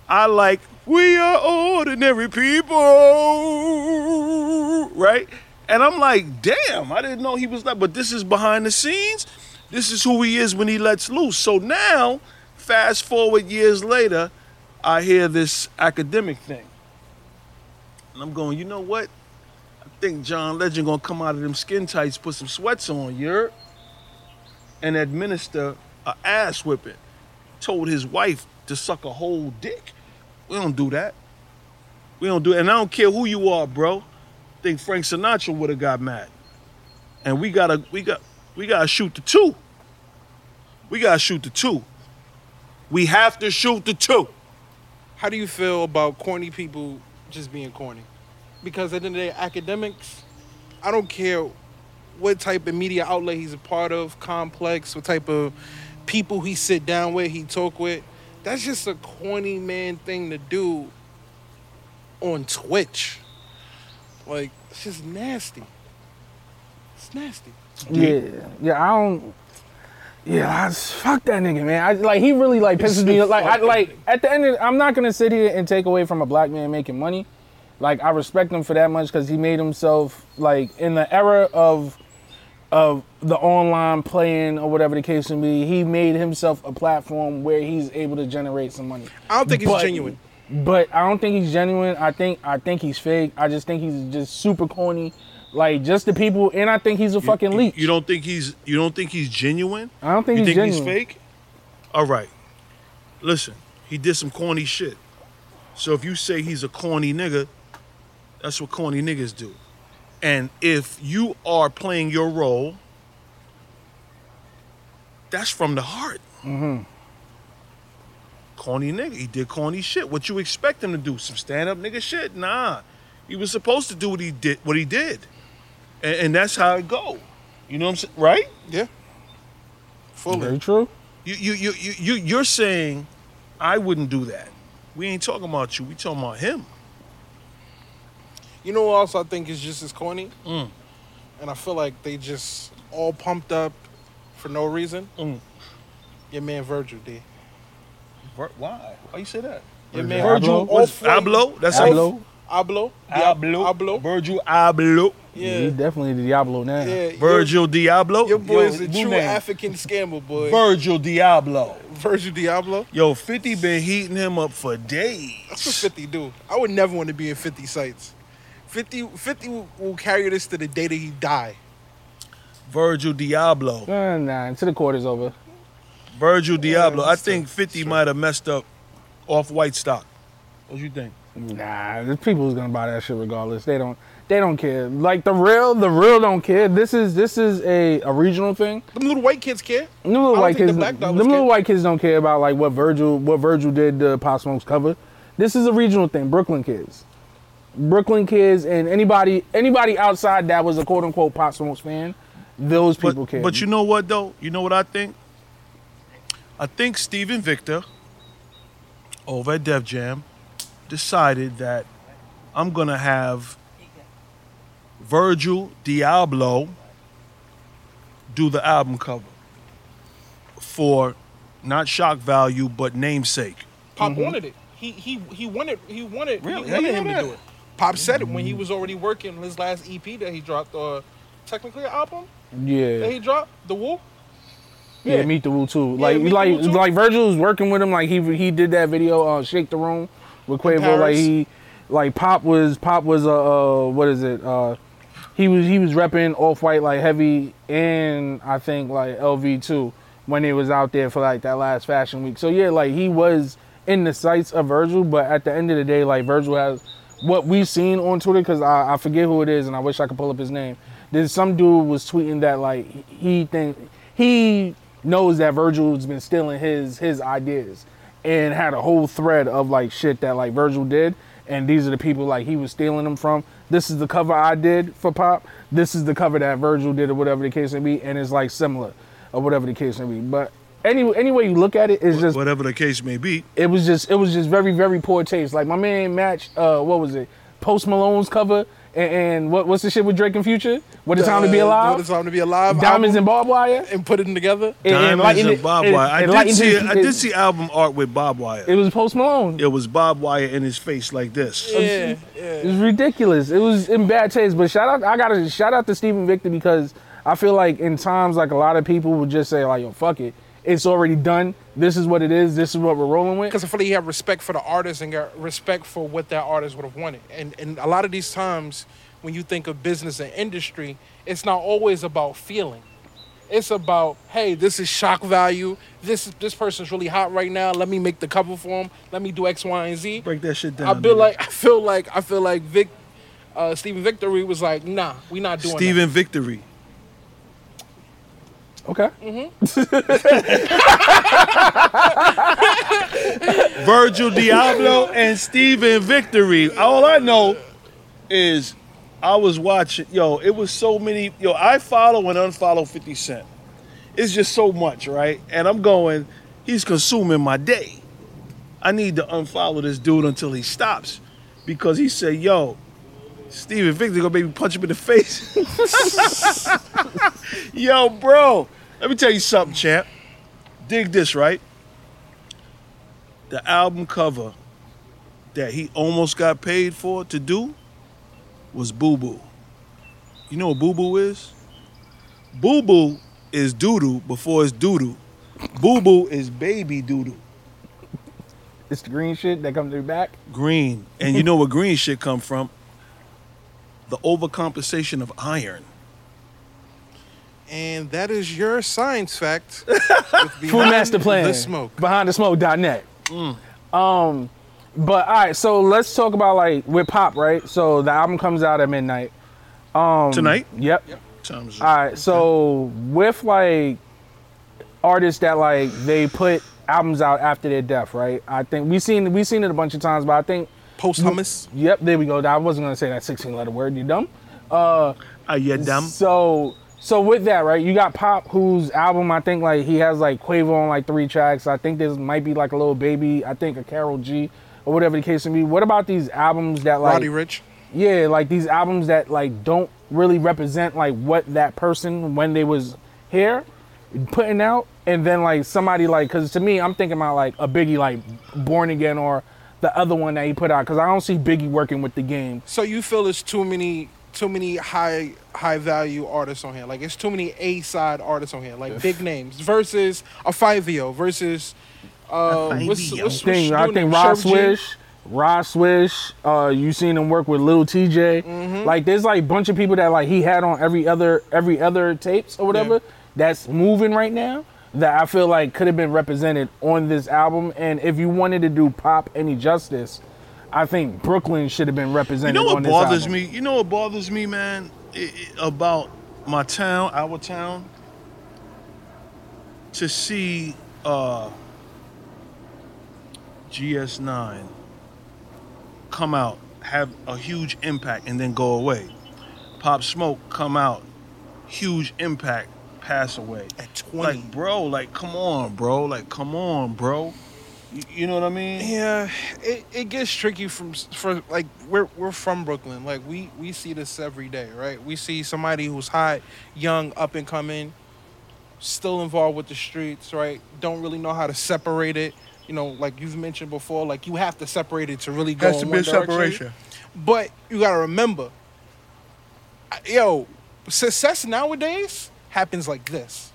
I like, we are ordinary people, right? And I'm like, damn, I didn't know he was like, but this is behind the scenes. This is who he is when he lets loose. So now, fast forward years later, I hear this academic thing. And I'm going, you know what? I think John Legend gonna come out of them skin tights, put some sweats on, you? And administer a ass whipping. Told his wife to suck a whole dick. We don't do that. We don't do it. And I don't care who you are, bro. think Frank Sinatra would have got mad. And we gotta, we got, we gotta shoot the two. We gotta shoot the two. We have to shoot the two. How do you feel about corny people just being corny? Because at the end of the day, Akademiks, I don't care what type of media outlet he's a part of, complex, what type of people he sit down with, he talk with. That's just a corny man thing to do on Twitch. Like, it's just nasty. It's nasty. Yeah, yeah, I don't. Yeah, I, fuck that nigga, man. I like he really like pisses me. Like I like at the end, of, I'm not gonna sit here and take away from a black man making money. Like I respect him for that much because he made himself like in the era of of the online playing or whatever the case may be. He made himself a platform where he's able to generate some money. I don't think he's But- genuine. But I don't think he's genuine. I think I think he's fake. I just think he's just super corny. Like just the people, and I think he's a fucking You- leech. You don't think he's you don't think he's genuine? I don't think you he's think genuine. he's fake? All right. Listen, he did some corny shit. So if you say he's a corny nigga, that's what corny niggas do. And if you are playing your role, that's from the heart. Mm-hmm. Corny nigga. He did corny shit. What you expect him to do? Some stand up nigga shit? Nah. He was supposed to do what he did. What he did, and, and that's how it go. You know what I'm saying? Right? Yeah. Fully. Very true. You you you you you you're saying I wouldn't do that. We ain't talking about you. We talking about him. You know what else I think is just as corny? Mm. And I feel like they just all pumped up for no reason. Mm. Your man Virgil D. Why? Why you say that? Your man Virgil? Virgil What's Abloh? That's how- Abloh. Abloh. Abloh. Abloh. Virgil Abloh. Yeah. He definitely the Diablo now. Yeah. your- Virgil Diablo. Your boy is a true name. African scammer boy. Virgil Diablo. Virgil Diablo. Yo, 50 been heating him up for days. That's what 50 do. I would never want to be in 50 sites. 50, 50 will, will carry this to the day that he die. Virgil Diablo. Nah, nah, until the quarter's over. Virgil Diablo. I think true. 50 might have messed up off white stock. What you think? Nah, the people who's gonna buy that shit regardless. They don't. They don't care. Like the real, the real don't care. This is this is a, a regional thing. Them little white kids care. Them little white kids, the them little care. white kids don't care about like what Virgil, what Virgil did to Pop Smoke's cover. This is a regional thing. Brooklyn kids, Brooklyn kids, and anybody anybody outside that was a quote unquote Pop Smoke's fan, those people But, care. but you know what though? You know what I think? I think Steven Victor over at Def Jam decided that I'm gonna have Virgil Diablo do the album cover for not shock value but namesake. Pop mm-hmm. wanted it. He he he wanted he wanted Really? he wanted him know to do it. Pop said it when he was already working on his last EP that he dropped. Uh, technically an album that yeah, he dropped, The Wolf. yeah, Meet the Woo too. Like Meet like Woo too. like Virgil was working with him. Like he he did that video, uh, Shake the Room with Quavo. Like he like Pop was Pop was uh, uh what is it uh. He was he was repping off white like heavy and I think like LV too when it was out there for like that last fashion week. So yeah, like he was in the sights of Virgil, but at the end of the day, like Virgil has what we've seen on Twitter because I, I forget who it is and I wish I could pull up his name. Then some dude was tweeting that like he think he knows that Virgil's been stealing his his ideas and had a whole thread of like shit that like Virgil did and these are the people like he was stealing them from. This is the cover I did for Pop. This is the cover that Virgil did or whatever the case may be, and it's like similar or whatever the case may be. But any any way you look at it, it's just Whatever the case may be. it was just it was just very very poor taste. Like my man matched uh what was it? Post Malone's cover and, and what what's the shit with Drake and Future? What the time to be Uh, alive? What the time to be alive. Diamonds album, and barbed wire. and put it together. And- and Diamonds lighten and it- Bob and- Wire. I did lighten see his- I did see album art with barbed Wire. It was Post Malone. It was Bob Wire in his face like this. Yeah, It yeah. was ridiculous. It was in bad taste. But shout out, I gotta shout out to Steven Victor because I feel like in times like a lot of people would just say like, "Yo, fuck it, it's already done. This is what it is. This is what we're rolling with." Because I feel like he had respect for the artist and got respect for what that artist would have wanted. And and a lot of these times, when you think of business and industry, it's not always about feeling. It's about, hey, this is shock value. This this person's really hot right now. Let me make the cover for him. Let me do X, Y, and Z. Break that shit down. I feel nigga. like I feel like I feel like Vic, uh, Stephen Victory was like, nah, we not doing that. Stephen Victory. Okay. Mm-hmm. [laughs] Virgil Diablo and Stephen Victory. All I know is I was watching, yo, it was so many, yo, I follow and unfollow 50 Cent. It's just so much, right? And I'm going, he's consuming my day. I need to unfollow this dude until he stops. Because he said, yo, Steven Victor gonna maybe punch him in the face. [laughs] yo, bro, let me tell you something, champ. Dig this, right? the album cover that he almost got paid for to do was Boo Boo. You know what Boo Boo is? Boo Boo is doodoo before it's doodoo. Boo Boo is baby doodoo. It's the green shit that comes to the back. Green. And you know where green shit come from? The overcompensation of iron. And that is your science fact. [laughs] Full master plan. The smoke. Behind the smoke.net. Mm. Um, but all right, so let's talk about like with pop, right? So the album comes out at midnight. Um, Tonight? Yep. Sounds All right, so with like artists that like they put albums out after their death, right? I think we seen we seen it a bunch of times, but I think Posthumous. yep, there we go. I wasn't gonna say that 16 letter word. You dumb. Uh, Are you dumb? so so with that, right? You got Pop, whose album I think like he has like Quavo on like three tracks. I think this might be like a little baby. I think a Karol G or whatever the case may be. What about these albums that like Roddy Ricch. yeah, like these albums that like don't really represent like what that person when they was here putting out, and then like somebody like because to me I'm thinking about like a Biggie like Born Again or the other one that he put out because I don't see Biggie working with the game. So you feel there's too many too many high high value artists on here. Like it's too many A side artists on here, like big names versus a Fivio versus uh what's, what's, Fivio. what's thing. I think Ross Sherv Swish, Rah Swish. Uh, you seen him work with Lil Tjay. Mm-hmm. Like there's like a bunch of people that like he had on every other every other tapes or whatever Yeah. that's moving right now. That I feel like could have been represented on this album. And if you wanted to do pop any justice, I think Brooklyn should have been represented. You know what on this bothers album. me? You know what bothers me, man, I- I- about my town, our town, to see uh, GS9 come out, have a huge impact, and then go away. Pop Smoke come out, huge impact, pass away. At 20. Like, bro, like, come on, bro. Like, come on, bro. You, you know what I mean? Yeah, it, it gets tricky from for like we're we're from Brooklyn. Like we we see this every day, right? We see somebody who's hot, young, up and coming, still involved with the streets, right? Don't really know how to separate it. You know, like you've mentioned before, like you have to separate it to really go. in one direction. But you gotta remember, yo, success nowadays happens like this.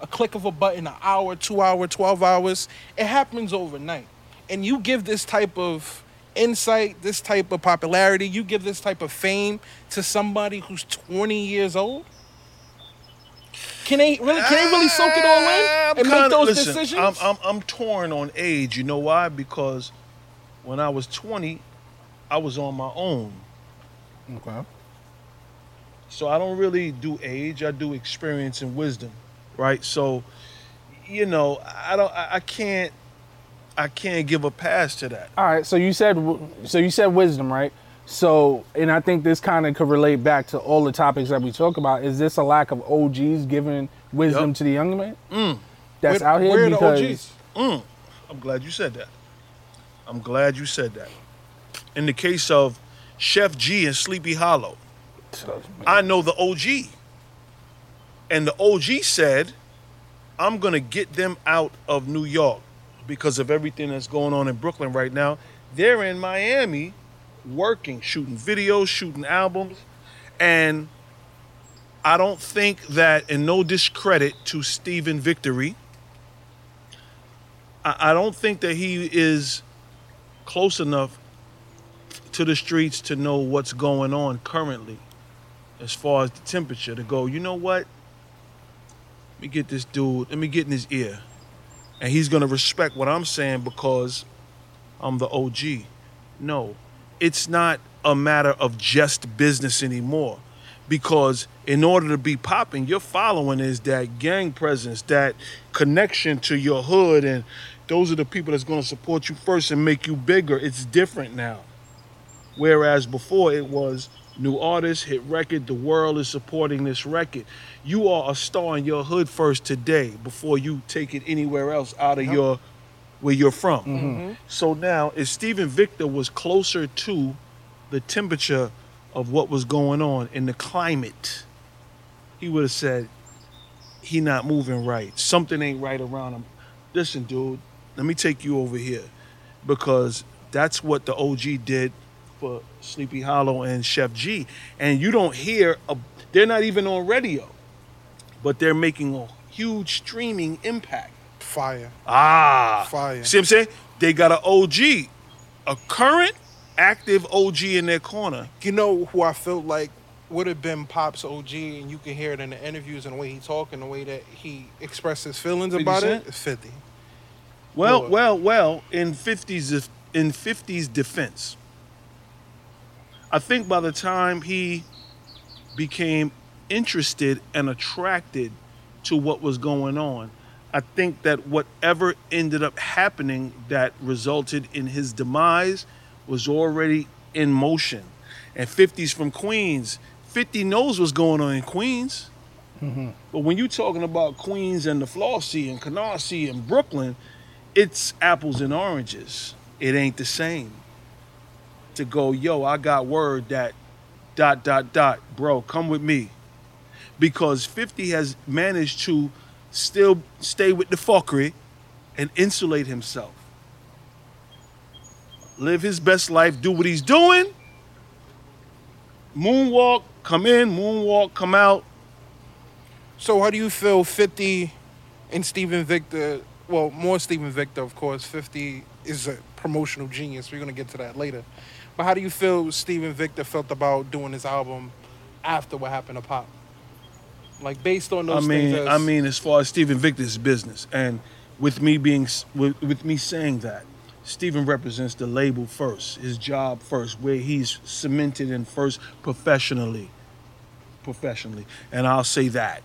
A click of a button, an hour, two hour, 12 hours, it happens overnight. And you give this type of insight, this type of popularity, you give this type of fame to somebody who's 20 years old. Can they really can they really soak it all in and make kinda- those listen, decisions? I'm, I'm, I'm torn on age. You know why? Because when I was 20, I was on my own. Okay. So I don't really do age. I do experience and wisdom, right? So, you know, I don't. I, I can't. I can't give a pass to that. All right, so you said so you said wisdom, right? So, and I think this kind of could relate back to all the topics that we talk about. Is this a lack of OGs giving wisdom Yup. to the young man that's Where- out here? where are the because OGs? Mm, I'm glad you said that. I'm glad you said that. In the case of Sheff G and Sleepy Hallow, I know the OG. And the OG said, I'm going to get them out of New York because of everything that's going on in Brooklyn right now. They're in Miami working, shooting videos, shooting albums. And I don't think that, and no discredit to Stephen Victory, I, I don't think that he is close enough to the streets to know what's going on currently as far as the temperature to go, you know what? Let me get this dude, let me get in his ear. And he's gonna respect what I'm saying because I'm the OG. No, it's not a matter of just business anymore. Because in order to be popping, your following is that gang presence, that connection to your hood, and those are the people that's gonna support you first and make you bigger. It's different now. Whereas before it was new artist, hit record, the world is supporting this record. You are a star in your hood first today before you take it anywhere else out of your where you're from. Mm-hmm. Mm-hmm. So now if Steven Victor was closer to the temperature of what was going on in the climate, he would have said, he not moving right. Something ain't right around him. Listen, dude, let me take you over here. Because that's what the OG did for Sleepy Hallow and Sheff G. And you don't hear, a, they're not even on radio. but they're making a huge streaming impact. Fire. Ah, Fire. See what I'm saying? They got an OG, a current active OG in their corner. You know who I felt like would have been Pop's OG, and you can hear it in the interviews and the way he talk and the way that he expressed his feelings about it. Fifty. Well, Boy. well, well. In 50s, in 50s defense, I think by the time he became interested and attracted to what was going on, I think that whatever ended up happening that resulted in his demise was already in motion. And 50's from Queens. 50 knows what's going on in Queens. Mm-hmm. But when you're talking about Queens and the Flossie and Canarsie and Brooklyn, it's apples and oranges. It ain't the same. To go, yo, I got word that dot dot dot, bro, come with me. Because 50 has managed to still stay with the fuckery and insulate himself. Live his best life, do what he's doing. Moonwalk, come in, moonwalk, come out. So how do you feel 50 and Steven Victor, well, more Steven Victor, of course. 50 is a promotional genius. We're going to get to that later. But how do you feel Steven Victor felt about doing his album after what happened to Pop? Like based on I those mean, things. as- I mean, as far as Steven Victor's business, and with me being, with, with me saying that, Steven represents the label first, his job first, where he's cemented in first professionally, professionally, and I'll say that,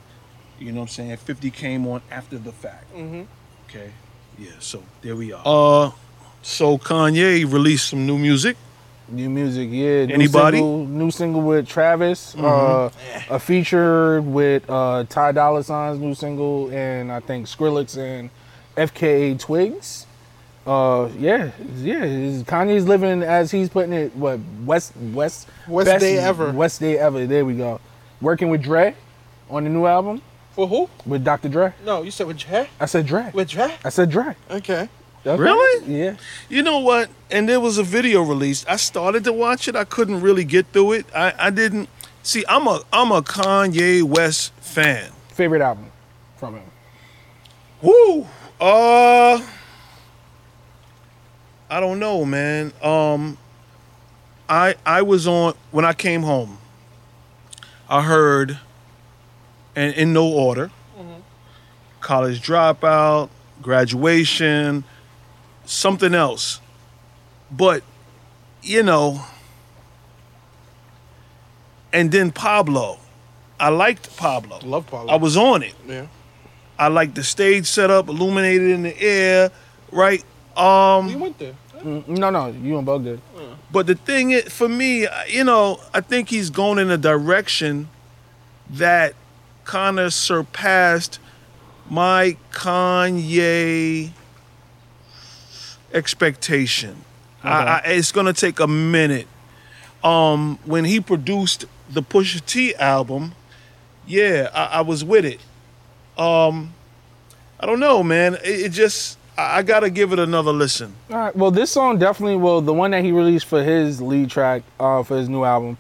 you know what I'm saying. Fifty came on after the fact. Mhm. Okay, yeah. So there we are. Uh, so Kanye released some new music. New music, yeah. New Anybody? Single, new single with Travis. Uh, a feature with uh, Ty Dolla Sign's new single, and I think Skrillex and FKA Twigs. Uh, yeah, yeah. Kanye's living as he's putting it. What West West West day ever. West day ever. There we go. Working with Dre on the new album For who? with Dr. Dre. No, you said with Dre? I said Dre. With Dre? I said Dre. Okay. Okay. Really? Yeah. You know what? And there was a video released. I started to watch it. I couldn't really get through it. I, I didn't see. I'm a I'm a Kanye West fan. Favorite album from him. Woo. Uh. I don't know, man. Um. I I was on when I came home. I heard, and in no order, college dropout, graduation, something else, but you know. And then Pablo, I liked Pablo. Love Pablo. I was on it. Yeah. I like the stage setup, illuminated in the air, right? We Um, went there. Mm, No, no, you and Bo good. but the thing is, for me, you know, I think he's going in a direction that kind of surpassed my Kanye expectation. I, I, it's to take a minute. Um, when he produced the Pusha T album, yeah, I, I was with it. Um, I don't know, man. It, it just I, I got to give it another listen. All right. Well, this song definitely. Well, the one that he released for his lead track uh, for his new album,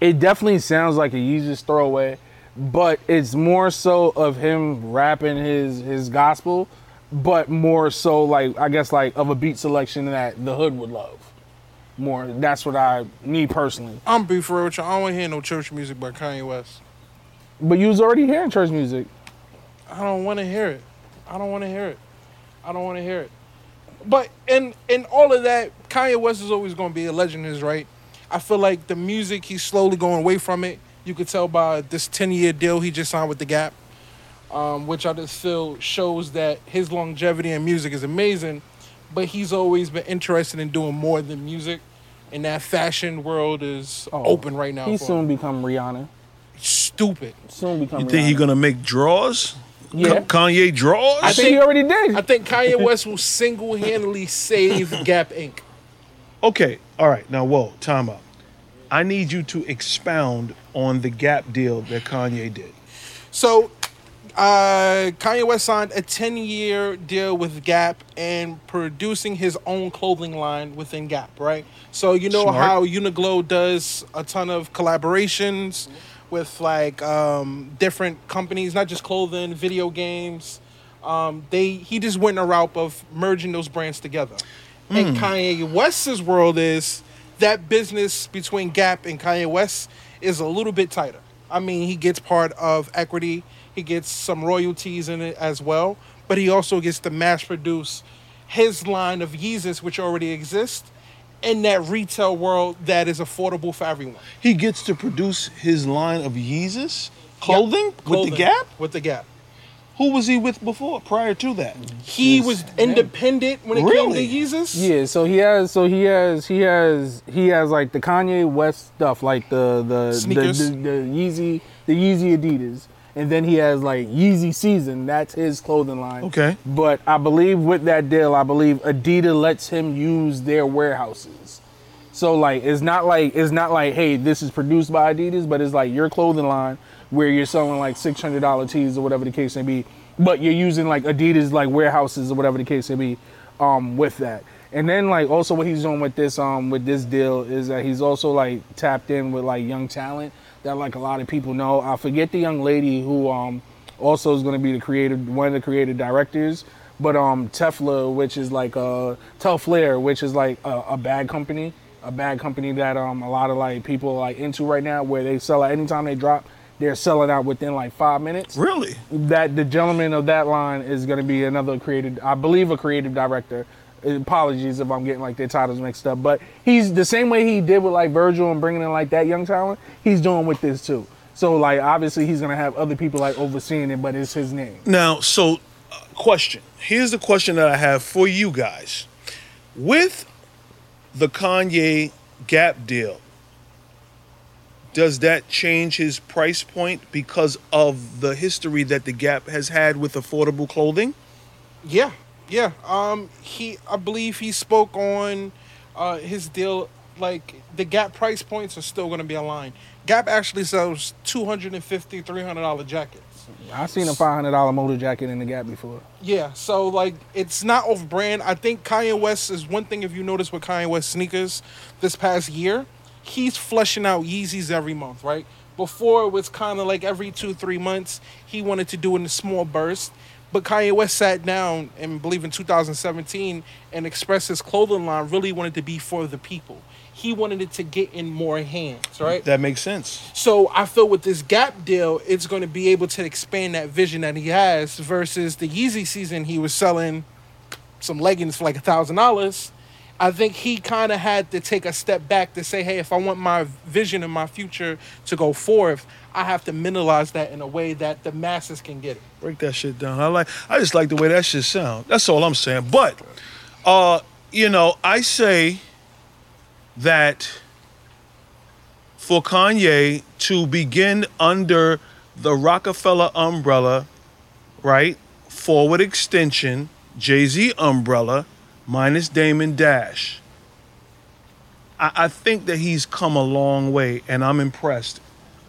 it definitely sounds like a Yeezus throwaway, but it's more so of him rapping his his gospel, but more so like I guess like of a beat selection that the hood would love. More. That's what I, me personally. I'm be for real with you. I don't want to hear no church music by Kanye West. But you was already hearing church music. I don't want to hear it. I don't want to hear it. I don't want to hear it. But in in all of that, Kanye West is always going to be a legend, is right. I feel like the music he's slowly going away from it. You could tell by this ten year deal he just signed with the Gap, um, which I just feel shows that his longevity in music is amazing. But he's always been interested in doing more than music, and that fashion world is Oh, open right now. He soon him. become Rihanna. stupid. Soon become. You think he Rihanna. gonna make draws? Yeah. Kanye draws? I think he already did. I think Kanye West will single handedly save [laughs] Gap Inc. Okay, all right. Now, whoa, time out. I need you to expound on the Gap deal that Kanye did. So, uh, Kanye West signed a 10 year deal with Gap and producing his own clothing line within Gap, right? So, you know Smart. how Uniqlo does a ton of collaborations with like um, different companies, not just clothing, video games. Um, they he just went a route of merging those brands together. And Kanye West's world is that business between Gap and Kanye West is a little bit tighter. I mean, he gets part of equity, he gets some royalties in it as well, but he also gets to mass produce his line of Yeezus, which already exists, in that retail world that is affordable for everyone. He gets to produce his line of Yeezus clothing Yep, with the Gap. With the Gap. Who was he with before? Prior to that, He was independent when it Really? came to Yeezus. Yeah, so he has, so he has, he has, he has like the Kanye West stuff, like the the Sneakers. the, the, the Yeezy, the Yeezy Adidas, and then he has like Yeezy Season. That's his clothing line. Okay. But I believe with that deal, I believe Adidas lets him use their warehouses. So like, it's not like it's not like, hey, this is produced by Adidas, but it's like your clothing line where you're selling like six hundred dollar tees or whatever the case may be, but you're using like Adidas like warehouses or whatever the case may be, um, with that. And then like also what he's doing with this um with this deal is that he's also like tapped in with like young talent that like a lot of people know. I forget the young lady who um also is going to be the creative one of the creative directors, but um Telfar, which is like uh Telfar, which is like a, a bag company, a bag company that um a lot of like people are like into right now, where they sell it anytime they drop, they're selling out within like five minutes really? that the gentleman of that line is going to be another creative, I believe, a creative director. Apologies if I'm getting like their titles mixed up, but he's the same way he did with like Virgil and bringing in like that young talent. He's doing with this too. So like obviously he's gonna have other people like overseeing it, but it's his name. Now, so uh, question. Here's the question that I have for you guys. With the Kanye Gap deal, does that change his price point because of the history that the Gap has had with affordable clothing? Yeah, yeah. Um, he, I believe he spoke on uh, his deal. Like the Gap price points are still going to be aligned. Gap actually sells 250 300 dollar jackets. I've seen a five hundred dollar motor jacket in the Gap before. Yeah, so like it's not off brand. I think Kanye West is one thing. If you notice with Kanye West sneakers this past year, he's flushing out Yeezys every month, right? Before it was kind of like every two three months. He wanted to do in a small burst. But Kanye West sat down and believe in 2017 and expressed his clothing line really wanted to be for the people. He wanted it to get in more hands, right? That makes sense. So I feel with this Gap deal, it's going to be able to expand that vision that he has versus the Yeezy season. He was selling some leggings for like a thousand dollars. I think he kind of had to take a step back to say, hey, if I want my vision and my future to go forth, I have to mentalize that in a way that the masses can get it. Break that shit down. I like I just like the way that shit sound. That's all I'm saying. But uh, you know, I say that for Kanye to begin under the Rockefeller umbrella, right? Forward extension, Jay-Z umbrella, minus Damon Dash. I think that he's come a long way and I'm impressed.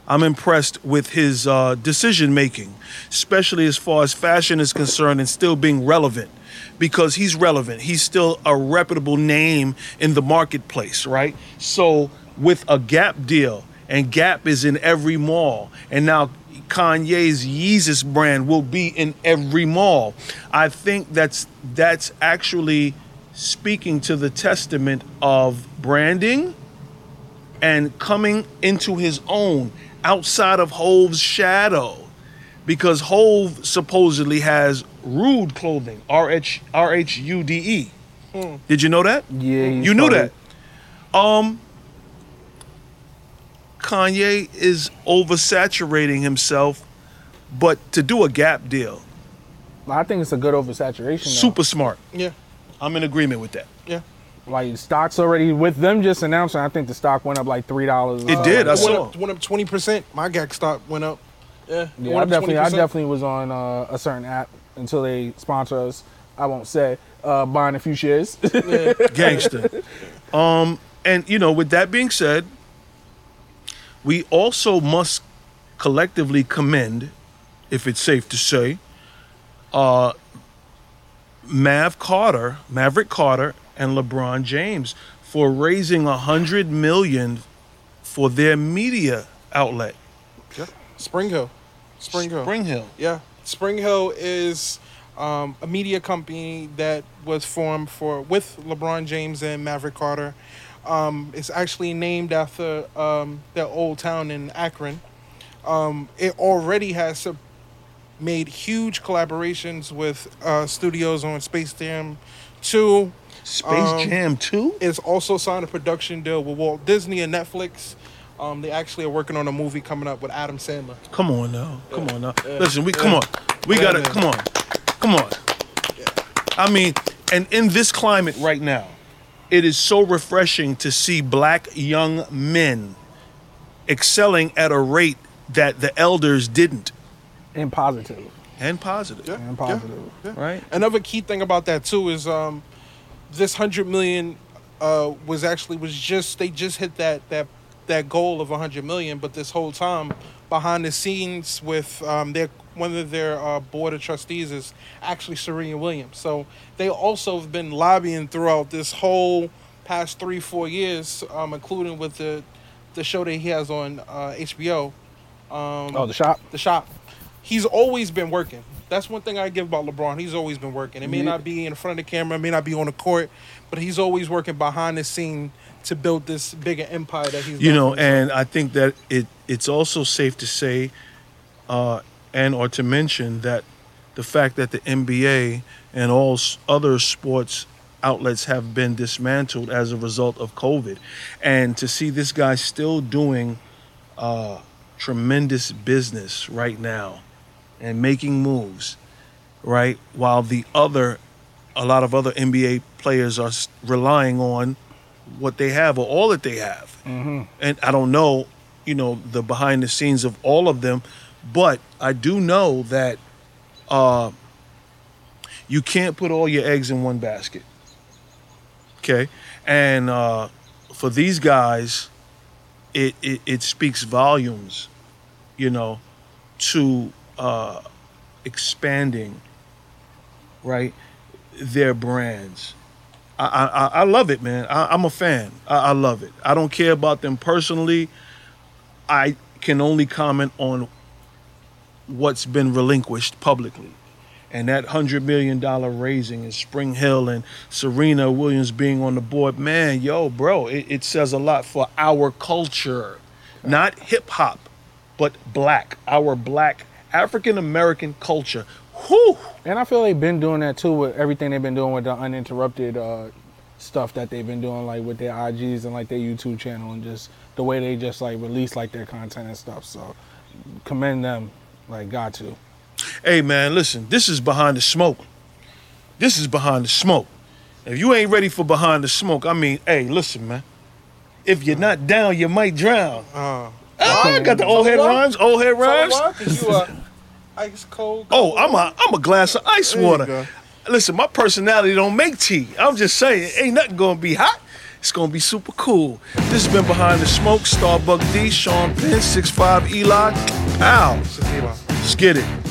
I'm impressed with his uh, decision making, especially as far as fashion is concerned and still being relevant because he's relevant. He's still a reputable name in the marketplace, right? So, with a Gap deal, and Gap is in every mall, and now Kanye's Yeezus brand will be in every mall. I think that's that's actually speaking to the testament of branding and coming into his own outside of Hove's shadow. Because Hove supposedly has Rhude clothing, R H R H U D E. Did you know that? Yeah, You knew probably- that. Um Kanye is oversaturating himself, but to do a gap deal, I think it's a good oversaturation. though. super smart. Yeah, I'm in agreement with that. yeah. Like stocks already with them just announcing. I think the stock went up like three dollars. It did, I went saw. went up 20%. My GAC stock went up. Yeah, Yeah, I definitely, I 20%. definitely was on uh, a certain app until they sponsor us. I won't say uh, buying a few shares. [laughs] gangster. um, and you know, with that being said, we also must collectively commend, if it's safe to say, uh, Mav Carter, Maverick Carter, and LeBron James for raising a hundred million for their media outlet. Yeah. Spring Hill. Spring Hill. Spring Hill. Yeah. Spring Hill is um, a media company that was formed for with LeBron James and Maverick Carter. Um, it's actually named after um, their old town in Akron. Um, it already has made huge collaborations with uh, studios on Space Jam 2. Space Um, Jam 2? It's also signed a production deal with Walt Disney and Netflix. Um, they actually are working on a movie coming up with Adam Sandler. Come on now. Come on now. Yeah. Listen, we come on. We Yeah, gotta man. come on. Come on. I mean, and in this climate right now, it is so refreshing to see black young men excelling at a rate that the elders didn't. And positive. And positive. Yeah. And positive. Yeah. Right? Another key thing about that too is um, this hundred million uh, was actually was just they just hit that that that goal of hundred million, but this whole time behind the scenes with um, their one of their uh, board of trustees is actually Serena Williams. So they also have been lobbying throughout this whole past three four years, um, including with the the show that he has on uh, HBO. Um, Oh, the shop. the shop. He's always been working. That's one thing I give about LeBron. He's always been working. It may Yeah. not be in front of the camera, it may not be on the court, but he's always working behind the scene to build this bigger empire that he's. you know and i think that it it's also safe to say uh and or to mention that the fact that the nba and all other sports outlets have been dismantled as a result of covid and to see this guy still doing uh tremendous business right now and making moves right while the other a lot of other nba players are relying on what they have or all that they have. And I don't know, you know, the behind the scenes of all of them, but I do know that uh, you can't put all your eggs in one basket. Okay, and uh, for these guys, it, it it speaks volumes, you know, to uh, expanding, right, their brands. I, I, I love it, man. I, I'm a fan. I, I love it. I don't care about them personally. I can only comment on what's been relinquished publicly. And that $100 million raising in Spring Hill and Serena Williams being on the board, man, yo, bro, it, it says a lot for our culture. Not hip hop, but black, our black African American culture. Whew! And I feel they've been doing that too with everything they've been doing with the uninterrupted uh, stuff that they've been doing, like with their IGs and like their YouTube channel, and just the way they just like release like their content and stuff. So commend them, like got to. Hey man, listen, this is behind the smoke. This is behind the smoke. If you ain't ready for behind the smoke, I mean, hey, listen, man. If you're not down, you might drown. Uh, Ah, I got the old head rhymes, old head rhymes. why? 'Cause you uh, ice cold. Oh, I'm a I'm a glass of ice There water. Listen, my personality don't make tea. I'm just saying, ain't nothing gonna be hot. It's gonna be super cool. This has been behind the smoke. Starbuck D, Sean Penn, 6'5 Eli. Eli. Let's get it.